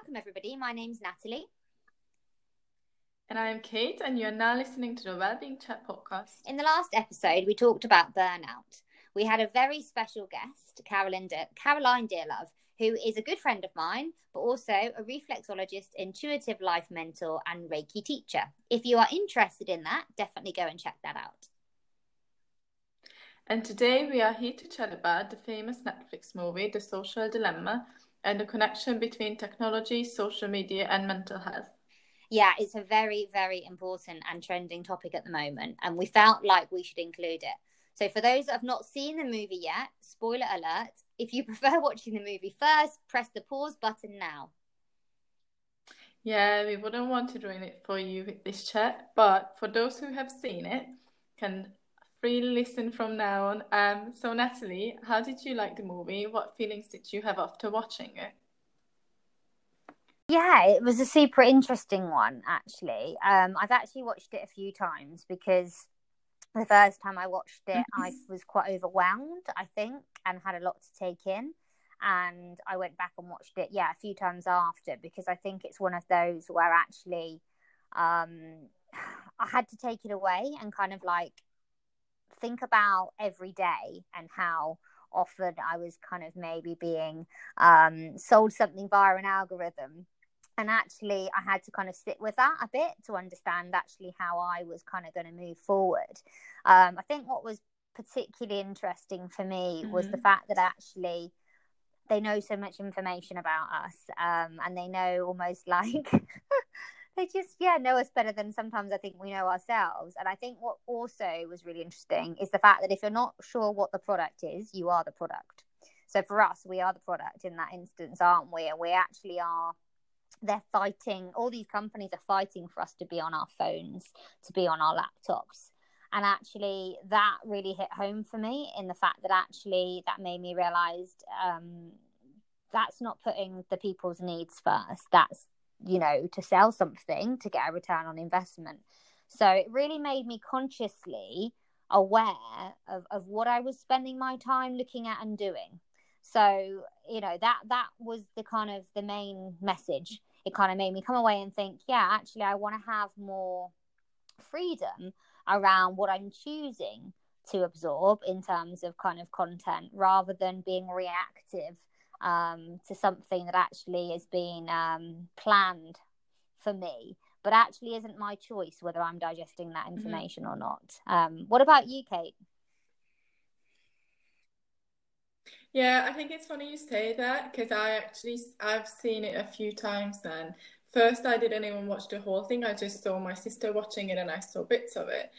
welcome everybody. My name's Natalie. And I am Kate, and you are now listening to the Wellbeing Chat podcast. In the last episode, we talked about burnout. We had a very special guest, Caroline, De- Caroline Dearlove, who is a good friend of mine, but also a reflexologist, intuitive life mentor, and Reiki teacher. If you are interested in that, definitely go and check that out. And today we are here to chat about the famous Netflix movie, The Social Dilemma, and the connection between technology, social media, and mental health. Yeah, it's a very, very important and trending topic at the moment, and we felt like we should include it. So, for those that have not seen the movie yet, spoiler alert, if you prefer watching the movie first, press the pause button now. Yeah, we wouldn't want to ruin it for you with this chat, but for those who have seen it, can free listen from now on. Um, so Natalie, how did you like the movie? What feelings did you have after watching it? Yeah, it was a super interesting one, actually. Um, I've actually watched it a few times because the first time I watched it, I was quite overwhelmed, I think, and had a lot to take in. And I went back and watched it, yeah, a few times after because I think it's one of those where actually um, I had to take it away and kind of like think about every day and how often I was kind of maybe being um, sold something via an algorithm. And actually, I had to kind of sit with that a bit to understand actually how I was kind of going to move forward. Um, I think what was particularly interesting for me mm-hmm. was the mm-hmm. fact that actually they know so much information about us um, and they know almost like they just yeah know us better than sometimes I think we know ourselves. And I think what also was really interesting is the fact that if you're not sure what the product is, you are the product. So for us, we are the product in that instance, aren't we? And we actually are. They're fighting. All these companies are fighting for us to be on our phones, to be on our laptops. And actually, that really hit home for me in the fact that actually that made me realize um, that's not putting the people's needs first. That's you know, to sell something to get a return on investment. So it really made me consciously aware of, of what I was spending my time looking at and doing. So, you know, that that was the kind of the main message. It kind of made me come away and think, yeah, actually I want to have more freedom around what I'm choosing to absorb in terms of kind of content rather than being reactive um, to something that actually has been um, planned for me, but actually isn't my choice whether I'm digesting that mm-hmm. information mm-hmm. or not. Um, what about you, Kate? Yeah, I think it's funny you say that because I actually I've seen it a few times. Then first I didn't even watch the whole thing. I just saw my sister watching it and I saw bits of it.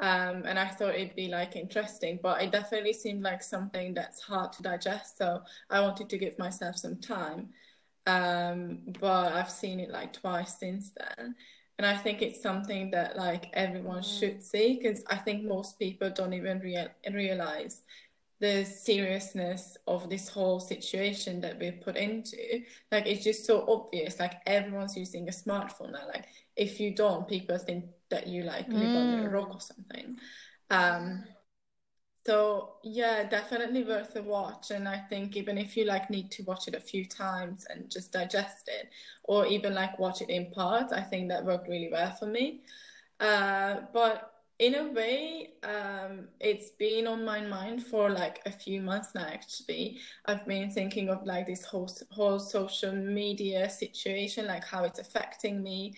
Um, and I thought it'd be like interesting, but it definitely seemed like something that's hard to digest. So I wanted to give myself some time. Um, but I've seen it like twice since then. And I think it's something that like everyone mm. should see because I think most people don't even real- realize the seriousness of this whole situation that we're put into. Like it's just so obvious. Like everyone's using a smartphone now. Like if you don't, people think that you like live mm. on a rock or something. Um, so yeah, definitely worth a watch. And I think even if you like need to watch it a few times and just digest it, or even like watch it in parts, I think that worked really well for me. Uh, but in a way, um, it's been on my mind for like a few months now. Actually, I've been thinking of like this whole whole social media situation, like how it's affecting me,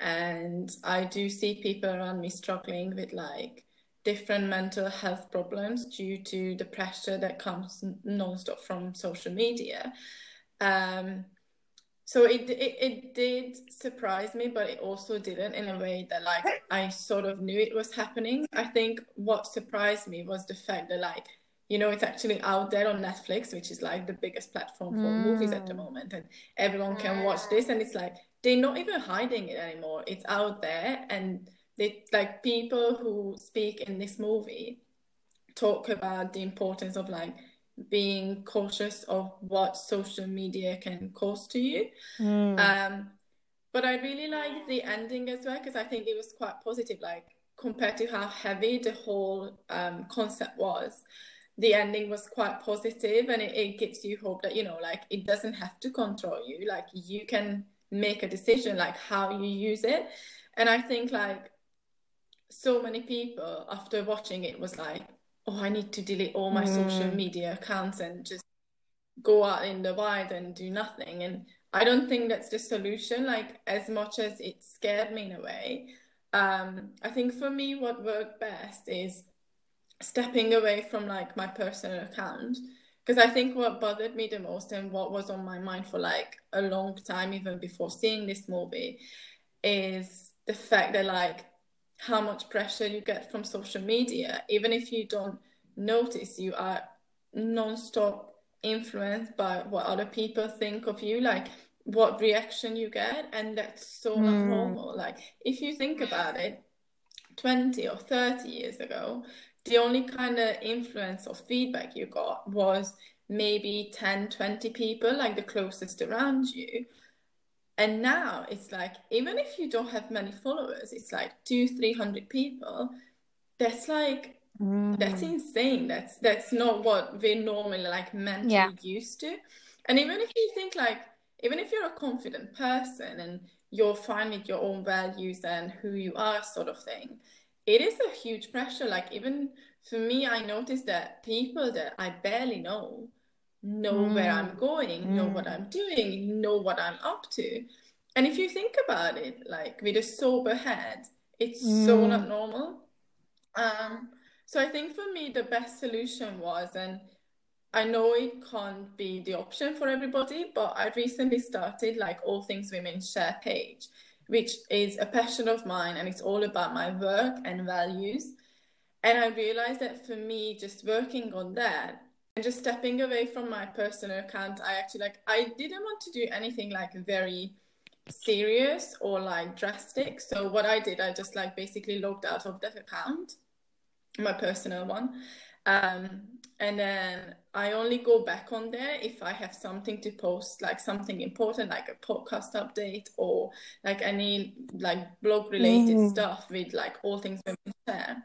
and I do see people around me struggling with like different mental health problems due to the pressure that comes nonstop from social media. Um, so it, it it did surprise me, but it also didn't in a way that like I sort of knew it was happening. I think what surprised me was the fact that like you know it's actually out there on Netflix, which is like the biggest platform for mm. movies at the mm. moment, and everyone can watch this, and it's like they're not even hiding it anymore. It's out there, and they like people who speak in this movie talk about the importance of like being cautious of what social media can cause to you. Mm. Um, but I really like the ending as well because I think it was quite positive, like compared to how heavy the whole um, concept was. the ending was quite positive and it, it gives you hope that you know like it doesn't have to control you like you can make a decision like how you use it. And i think like so many people after watching it was like oh i need to delete all my mm. social media accounts and just go out in the wild and do nothing. And i don't think that's the solution like as much as it scared me in a way. Um i think for me what worked best is stepping away from like my personal account because I think what bothered me the most and what was on my mind for like a long time, even before seeing this movie, is the fact that like how much pressure you get from social media, even if you don't notice, you are non-stop influenced by what other people think of you, like what reaction you get, and that's so mm. not normal. Like if you think about it, 20 or 30 years ago, the only kind of influence or feedback you got was maybe 10 20 people like the closest around you and now it's like even if you don't have many followers it's like two three hundred people that's like mm. that's insane that's that's not what we're normally like mentally yeah. used to and even if you think like even if you're a confident person and you're fine with your own values and who you are sort of thing it is a huge pressure. Like even for me, I noticed that people that I barely know know mm. where I'm going, mm. know what I'm doing, know what I'm up to. And if you think about it, like with a sober head, it's mm. so not normal. Um, so I think for me, the best solution was, and I know it can't be the option for everybody, but I recently started like All Things Women Share page, which is a passion of mine and it's all about my work and values. And I realized that for me, just working on that and just stepping away from my personal account, I actually like, I didn't want to do anything like very serious or like drastic. So what I did, I just like basically logged out of that account, my personal one. Um, and then I only go back on there if I have something to post, like something important, like a podcast update or like any like blog related mm. stuff with like all things women share.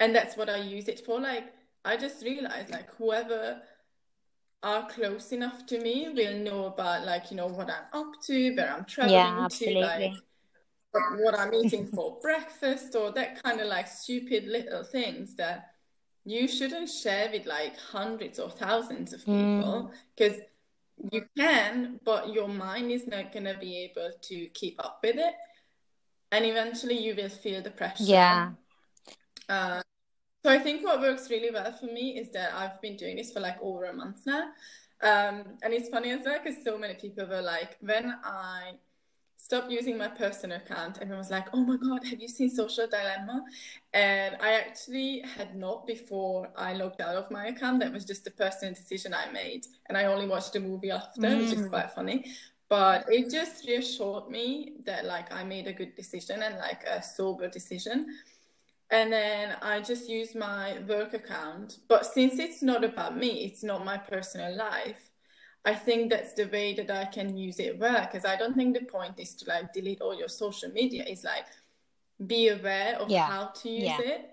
And that's what I use it for. Like I just realized like whoever are close enough to me will know about like you know what I'm up to, where I'm traveling yeah, to, like what I'm eating for breakfast, or that kind of like stupid little things that you shouldn't share with like hundreds or thousands of people because mm. you can, but your mind is not going to be able to keep up with it. And eventually you will feel the pressure. Yeah. Uh, so I think what works really well for me is that I've been doing this for like over a month now. Um, and it's funny as well because so many people were like, when I stopped using my personal account. Everyone was like, oh my God, have you seen Social Dilemma? And I actually had not before I logged out of my account. That was just a personal decision I made. And I only watched the movie after, mm. which is mm. quite funny. But it just reassured me that like I made a good decision and like a sober decision. And then I just use my work account. But since it's not about me, it's not my personal life, I think that's the way that I can use it well because I don't think the point is to like delete all your social media. It's like be aware of yeah. how to use yeah. it.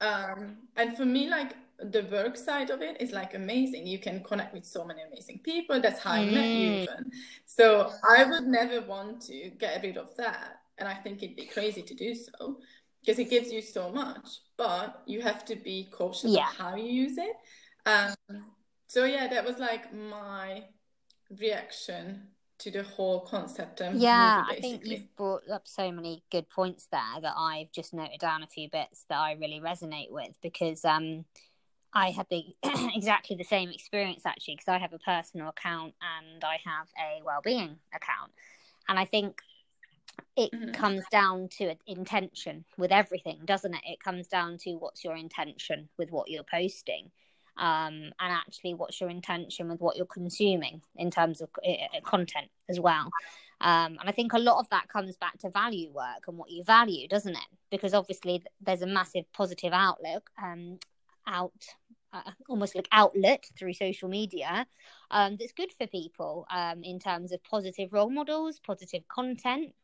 Um, and for me, like the work side of it is like amazing. You can connect with so many amazing people. That's how mm. I met you, mm. even. So I would never want to get rid of that, and I think it'd be crazy to do so because it gives you so much. But you have to be cautious yeah. of how you use it. Um, so yeah, that was like my reaction to the whole concept and yeah movie, i think you've brought up so many good points there that i've just noted down a few bits that i really resonate with because um i had the exactly the same experience actually because i have a personal account and i have a well-being account. And i think it mm-hmm. comes down to intention with everything doesn't it? It comes down to what's your intention with what you're posting um, and actually what's your intention with what you're consuming in terms of uh, content as well. Um, and I think a lot of that comes back to value work and what you value, doesn't it? Because obviously there's a massive positive outlook um, out. Uh, almost like outlet through social media um, that's good for people um, in terms of positive role models, positive content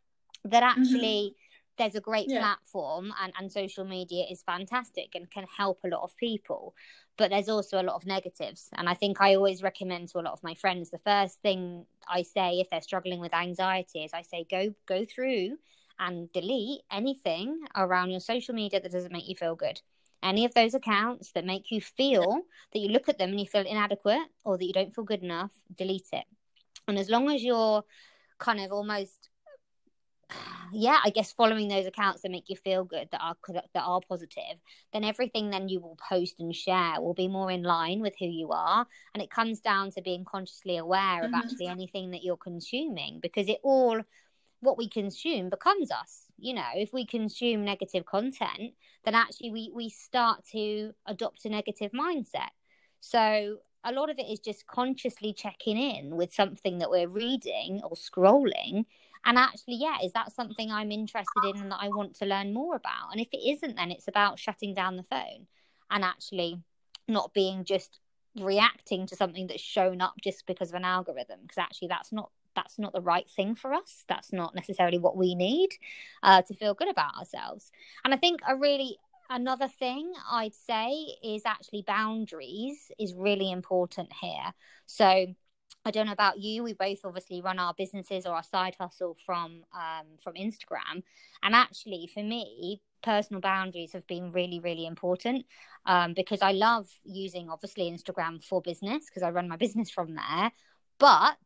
that mm-hmm. actually there's a great Yeah. platform and, and social media is fantastic and can help a lot of people but there's also a lot of negatives. And i think i always recommend to a lot of my friends the first thing i say if they're struggling with anxiety is i say go go through and delete anything around your social media that doesn't make you feel good. Any of those accounts that make you feel that you look at them and you feel inadequate or that you don't feel good enough delete it. And as long as you're kind of almost yeah i guess following those accounts that make you feel good that are that are positive then everything then you will post and share will be more in line with who you are. And it comes down to being consciously aware of Mhm. actually anything that you're consuming because it all what we consume becomes us you know. If we consume negative content then actually we we start to adopt a negative mindset. So a lot of it is just consciously checking in with something that we're reading or scrolling and actually yeah is that something i'm interested in and that i want to learn more about? And if it isn't then it's about shutting down the phone and actually not being just reacting to something that's shown up just because of an algorithm because actually that's not that's not the right thing for us. That's not necessarily what we need uh, to feel good about ourselves. And i think a really another thing i'd say is actually boundaries is really important here. So I don't know about you. We both obviously run our businesses or our side hustle from um, from Instagram, and actually, for me, personal boundaries have been really, really important um, because I love using obviously Instagram for business because I run my business from there. But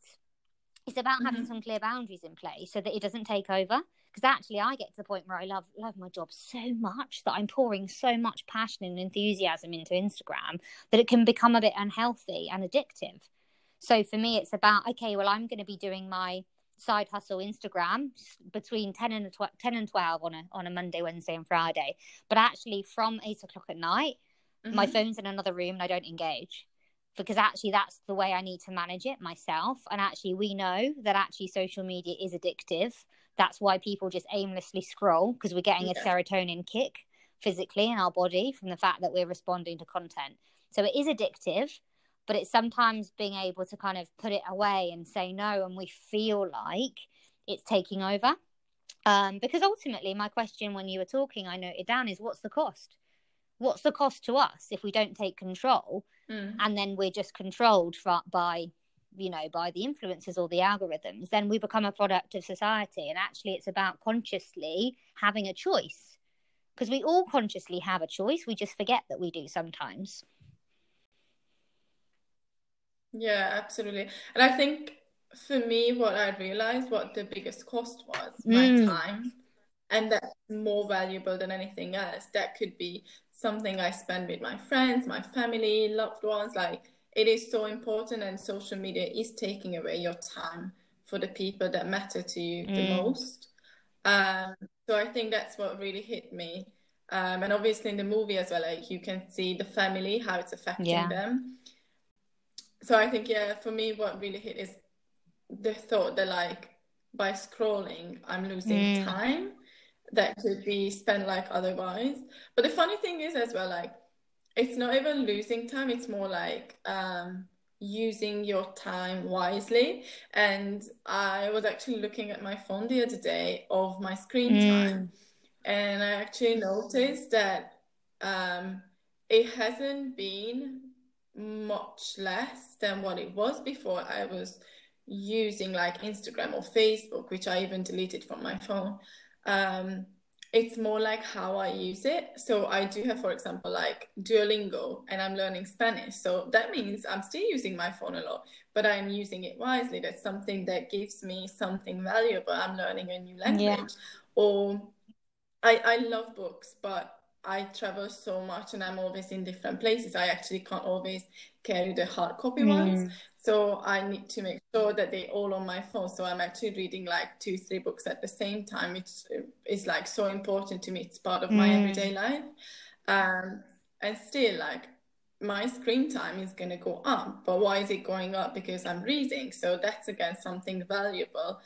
it's about having Mhm. some clear boundaries in place so that it doesn't take over. Because actually, I get to the point where I love love my job so much that I'm pouring so much passion and enthusiasm into Instagram that it can become a bit unhealthy and addictive. So for me, it's about okay, well, I'm going to be doing my side hustle Instagram between 10 and 12, 10 and 12 on a on a Monday, Wednesday, and Friday. But actually, from eight o'clock at night, my Mhm. phone's in another room and I don't engage because actually that's the way I need to manage it myself. And actually, we know that actually social media is addictive. That's why people just aimlessly scroll because we're getting a serotonin kick physically in our body from the fact that we're responding to content. So it is addictive, but it's sometimes being able to kind of put it away and say no, and we feel like it's taking over. Um, because ultimately, my question when you were talking, I noted down is what's the cost? What's the cost to us if we don't take control Mm. and then we're just controlled by you know by the influences or the algorithms then we become a product of society and actually it's about consciously having a choice because we all consciously have a choice we just forget that we do sometimes Yeah, absolutely. And I think for me, what I realized, what the biggest cost was, my Mm. time. And that's more valuable than anything else. That could be something I spend with my friends, my family, loved ones. Like it is so important, and social media is taking away your time for the people that matter to you the Mm. most. Um, so I think that's what really hit me. Um, and obviously in the movie as well, like you can see the family, how it's affecting Yeah. them. So I think, yeah, for me, what really hit is the thought that like by scrolling, I'm losing Mm. time that could be spent like otherwise. But the funny thing is as well, like it's not even losing time, it's more like um using your time wisely. And I was actually looking at my phone the other day of my screen time, and I actually noticed that um it hasn't been much less than what it was before I was using like Instagram or Facebook, which I even deleted from my phone. Um, it's more like how I use it. So I do have, for example, like Duolingo and I'm learning Spanish. So that means I'm still using my phone a lot, but I'm using it wisely. That's something that gives me something valuable. I'm learning a new language. Yeah. Or I, I love books, but I travel so much and I'm always in different places. I actually can't always carry the hard copy ones. Mm. So I need to make sure that they're all on my phone. So I'm actually reading like two, three books at the same time, which is like so important to me. It's part of my Mm. everyday life. Um, and still like my screen time is going to go up. But why is it going up? Because I'm reading. So that's again something valuable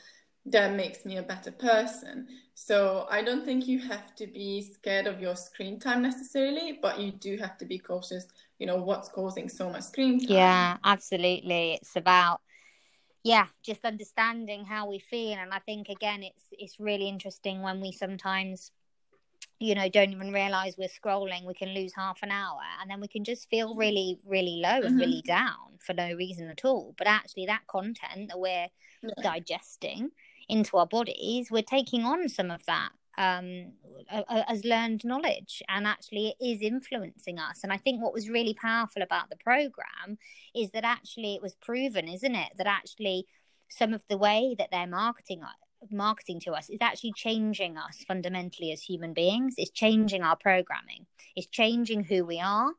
that makes me a better person. So I don't think you have to be scared of your screen time necessarily, but you do have to be cautious, you know, what's causing so much screen time. Yeah, absolutely. It's about yeah, just understanding how we feel. And I think again, it's it's really interesting when we sometimes you know don't even realize we're scrolling we can lose half an hour and then we can just feel really really low and mm-hmm. really down for no reason at all but actually that content that we're yeah. digesting into our bodies we're taking on some of that um, as learned knowledge and actually it is influencing us. And i think what was really powerful about the program is that actually it was proven isn't it that actually some of the way that they're marketing marketing to us is actually changing us fundamentally as human beings. It's changing our programming. It's changing who we are.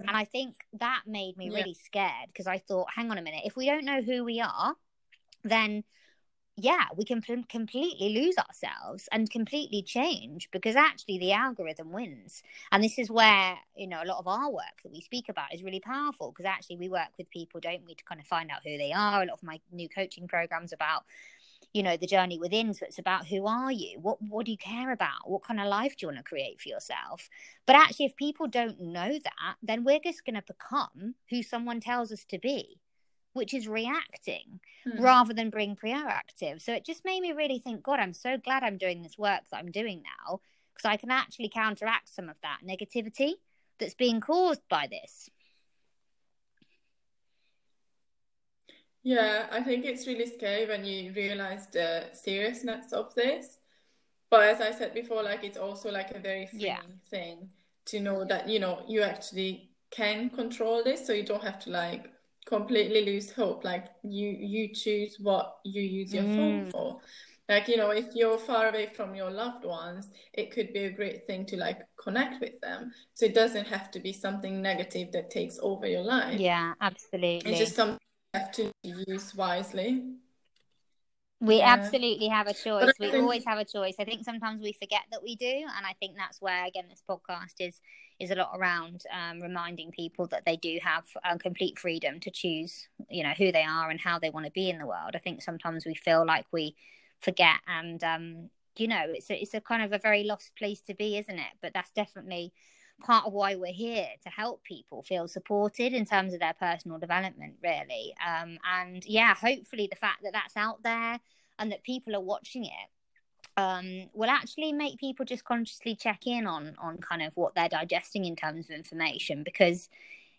And i think that made me yeah. really scared because i thought hang on a minute. If we don't know who we are then yeah we can completely lose ourselves and completely change because actually the algorithm wins. And this is where you know a lot of our work that we speak about is really powerful because actually we work with people don't we to kind of find out who they are. A lot of my new coaching programs about you know the journey within. So it's about who are you? What what do you care about? What kind of life do you want to create for yourself? But actually if people don't know that then we're just going to become who someone tells us to be which is reacting hmm. rather than being proactive so it just made me really think god i'm so glad i'm doing this work that i'm doing now because i can actually counteract some of that negativity that's being caused by this Yeah, I think it's really scary when you realize the seriousness of this. But as I said before, like it's also like a very freeing yeah. thing to know that, you know, you actually can control this so you don't have to like completely lose hope. Like you you choose what you use your mm. phone for. Like, you know, if you're far away from your loved ones, it could be a great thing to like connect with them. So it doesn't have to be something negative that takes over your life. Yeah, absolutely. It's just something have to use wisely. We yeah. absolutely have a choice. We always have a choice. I think sometimes we forget that we do, and I think that's where again this podcast is is a lot around um, reminding people that they do have um, complete freedom to choose, you know, who they are and how they want to be in the world. I think sometimes we feel like we forget, and um, you know, it's a, it's a kind of a very lost place to be, isn't it? But that's definitely part of why we're here to help people feel supported in terms of their personal development, really. Um, and yeah, hopefully the fact that that's out there and that people are watching it um, will actually make people just consciously check in on on kind of what they're digesting in terms of information because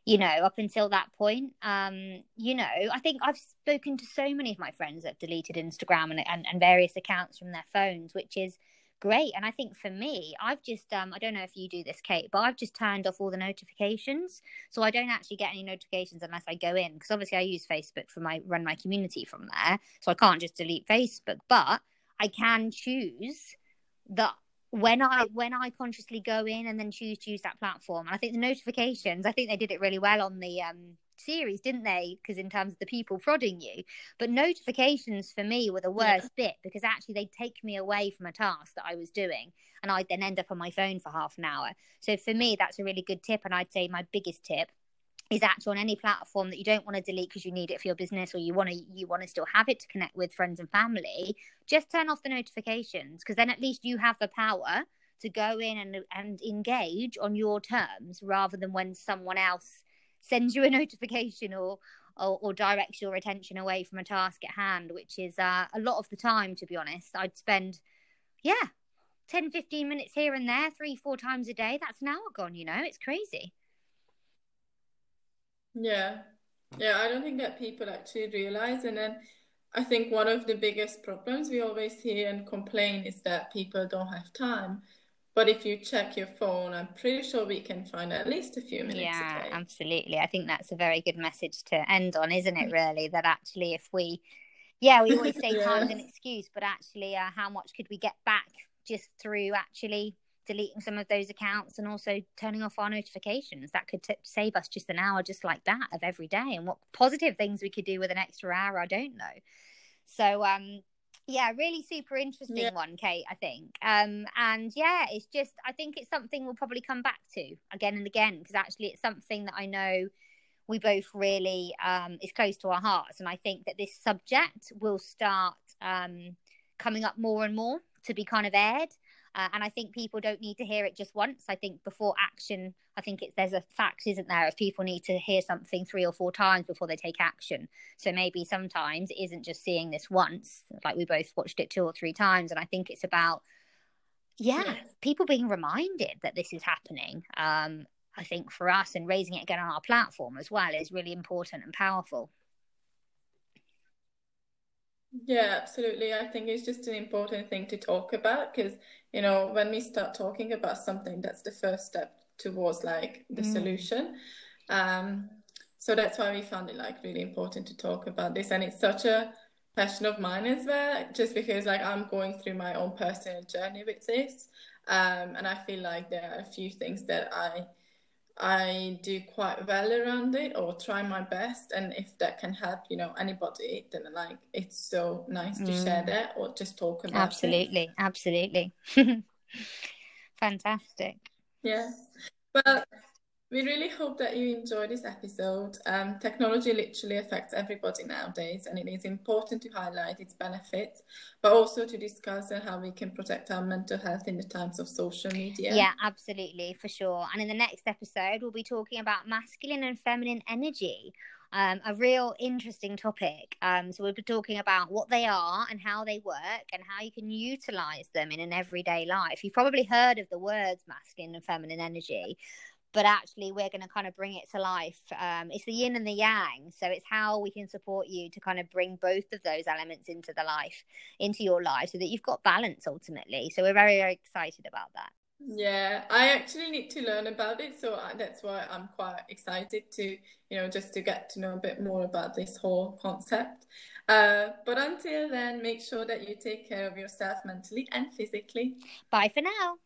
you know up until that point um, you know i think i've spoken to so many of my friends that deleted instagram and, and, and various accounts from their phones which is great. And I think for me, I've just um, I don't know if you do this, Kate, but I've just turned off all the notifications, so I don't actually get any notifications unless I go in because obviously I use Facebook for my run my community from there, so I can't just delete Facebook, but I can choose that when I when I consciously go in and then choose to use that platform. And I think the notifications, I think they did it really well on the um series, didn't they? Because in terms of the people prodding you, but notifications for me were the worst yeah. bit because actually they take me away from a task that I was doing, and I'd then end up on my phone for half an hour. So for me, that's a really good tip, and I'd say my biggest tip is actually on any platform that you don't want to delete because you need it for your business or you want to you want to still have it to connect with friends and family just turn off the notifications because then at least you have the power to go in and and engage on your terms rather than when someone else sends you a notification or, or, or directs your attention away from a task at hand, which is uh, a lot of the time, to be honest. I'd spend, yeah, 10, 15 minutes here and there, three, four times a day. That's an hour gone, you know, it's crazy. Yeah. Yeah, I don't think that people actually realize. And then I think one of the biggest problems we always hear and complain is that people don't have time. But if you check your phone, I'm pretty sure we can find at least a few minutes. Yeah, absolutely. I think that's a very good message to end on, isn't it? Really, that actually, if we, yeah, we always say yeah. time's an excuse, but actually, uh, how much could we get back just through actually deleting some of those accounts and also turning off our notifications? That could t- save us just an hour, just like that, of every day. And what positive things we could do with an extra hour, I don't know. So, um, yeah really super interesting yeah. one kate i think. Um and yeah it's just i think it's something we'll probably come back to again and again because actually it's something that i know we both really um is close to our hearts. And i think that this subject will start um coming up more and more to be kind of aired Uh, and I think people don't need to hear it just once. I think before action, I think it's there's a fact, isn't there, if people need to hear something three or four times before they take action. So maybe sometimes it isn't just seeing this once, like we both watched it two or three times. And I think it's about, yeah, yeah. people being reminded that this is happening. Um, I think for us and raising it again on our platform as well is really important and powerful. Yeah, absolutely. I think it's just an important thing to talk about because, you know, when we start talking about something, that's the first step towards like the mm. solution. Um, so that's why we found it like really important to talk about this. And it's such a passion of mine as well, just because like I'm going through my own personal journey with this. Um, and I feel like there are a few things that I I do quite well around it or try my best. And if that can help, you know, anybody, then like it's so nice to mm. share that or just talk about absolutely, it. Absolutely. Absolutely. Fantastic. Yeah. Well, we really hope that you enjoyed this episode. Um, technology literally affects everybody nowadays, and it is important to highlight its benefits, but also to discuss how we can protect our mental health in the times of social media. Yeah, absolutely, for sure. And in the next episode, we'll be talking about masculine and feminine energy. Um, a real interesting topic. Um, so we'll be talking about what they are and how they work and how you can utilize them in an everyday life. You've probably heard of the words masculine and feminine energy, but actually we're going to kind of bring it to life. Um, it's the yin and the yang so it's how we can support you to kind of bring both of those elements into the life into your life so that you've got balance ultimately. So we're very very excited about that. Yeah i actually need to learn about it so that's why i'm quite excited to you know just to get to know a bit more about this whole concept. Uh, but until then make sure that you take care of yourself mentally and physically. Bye for now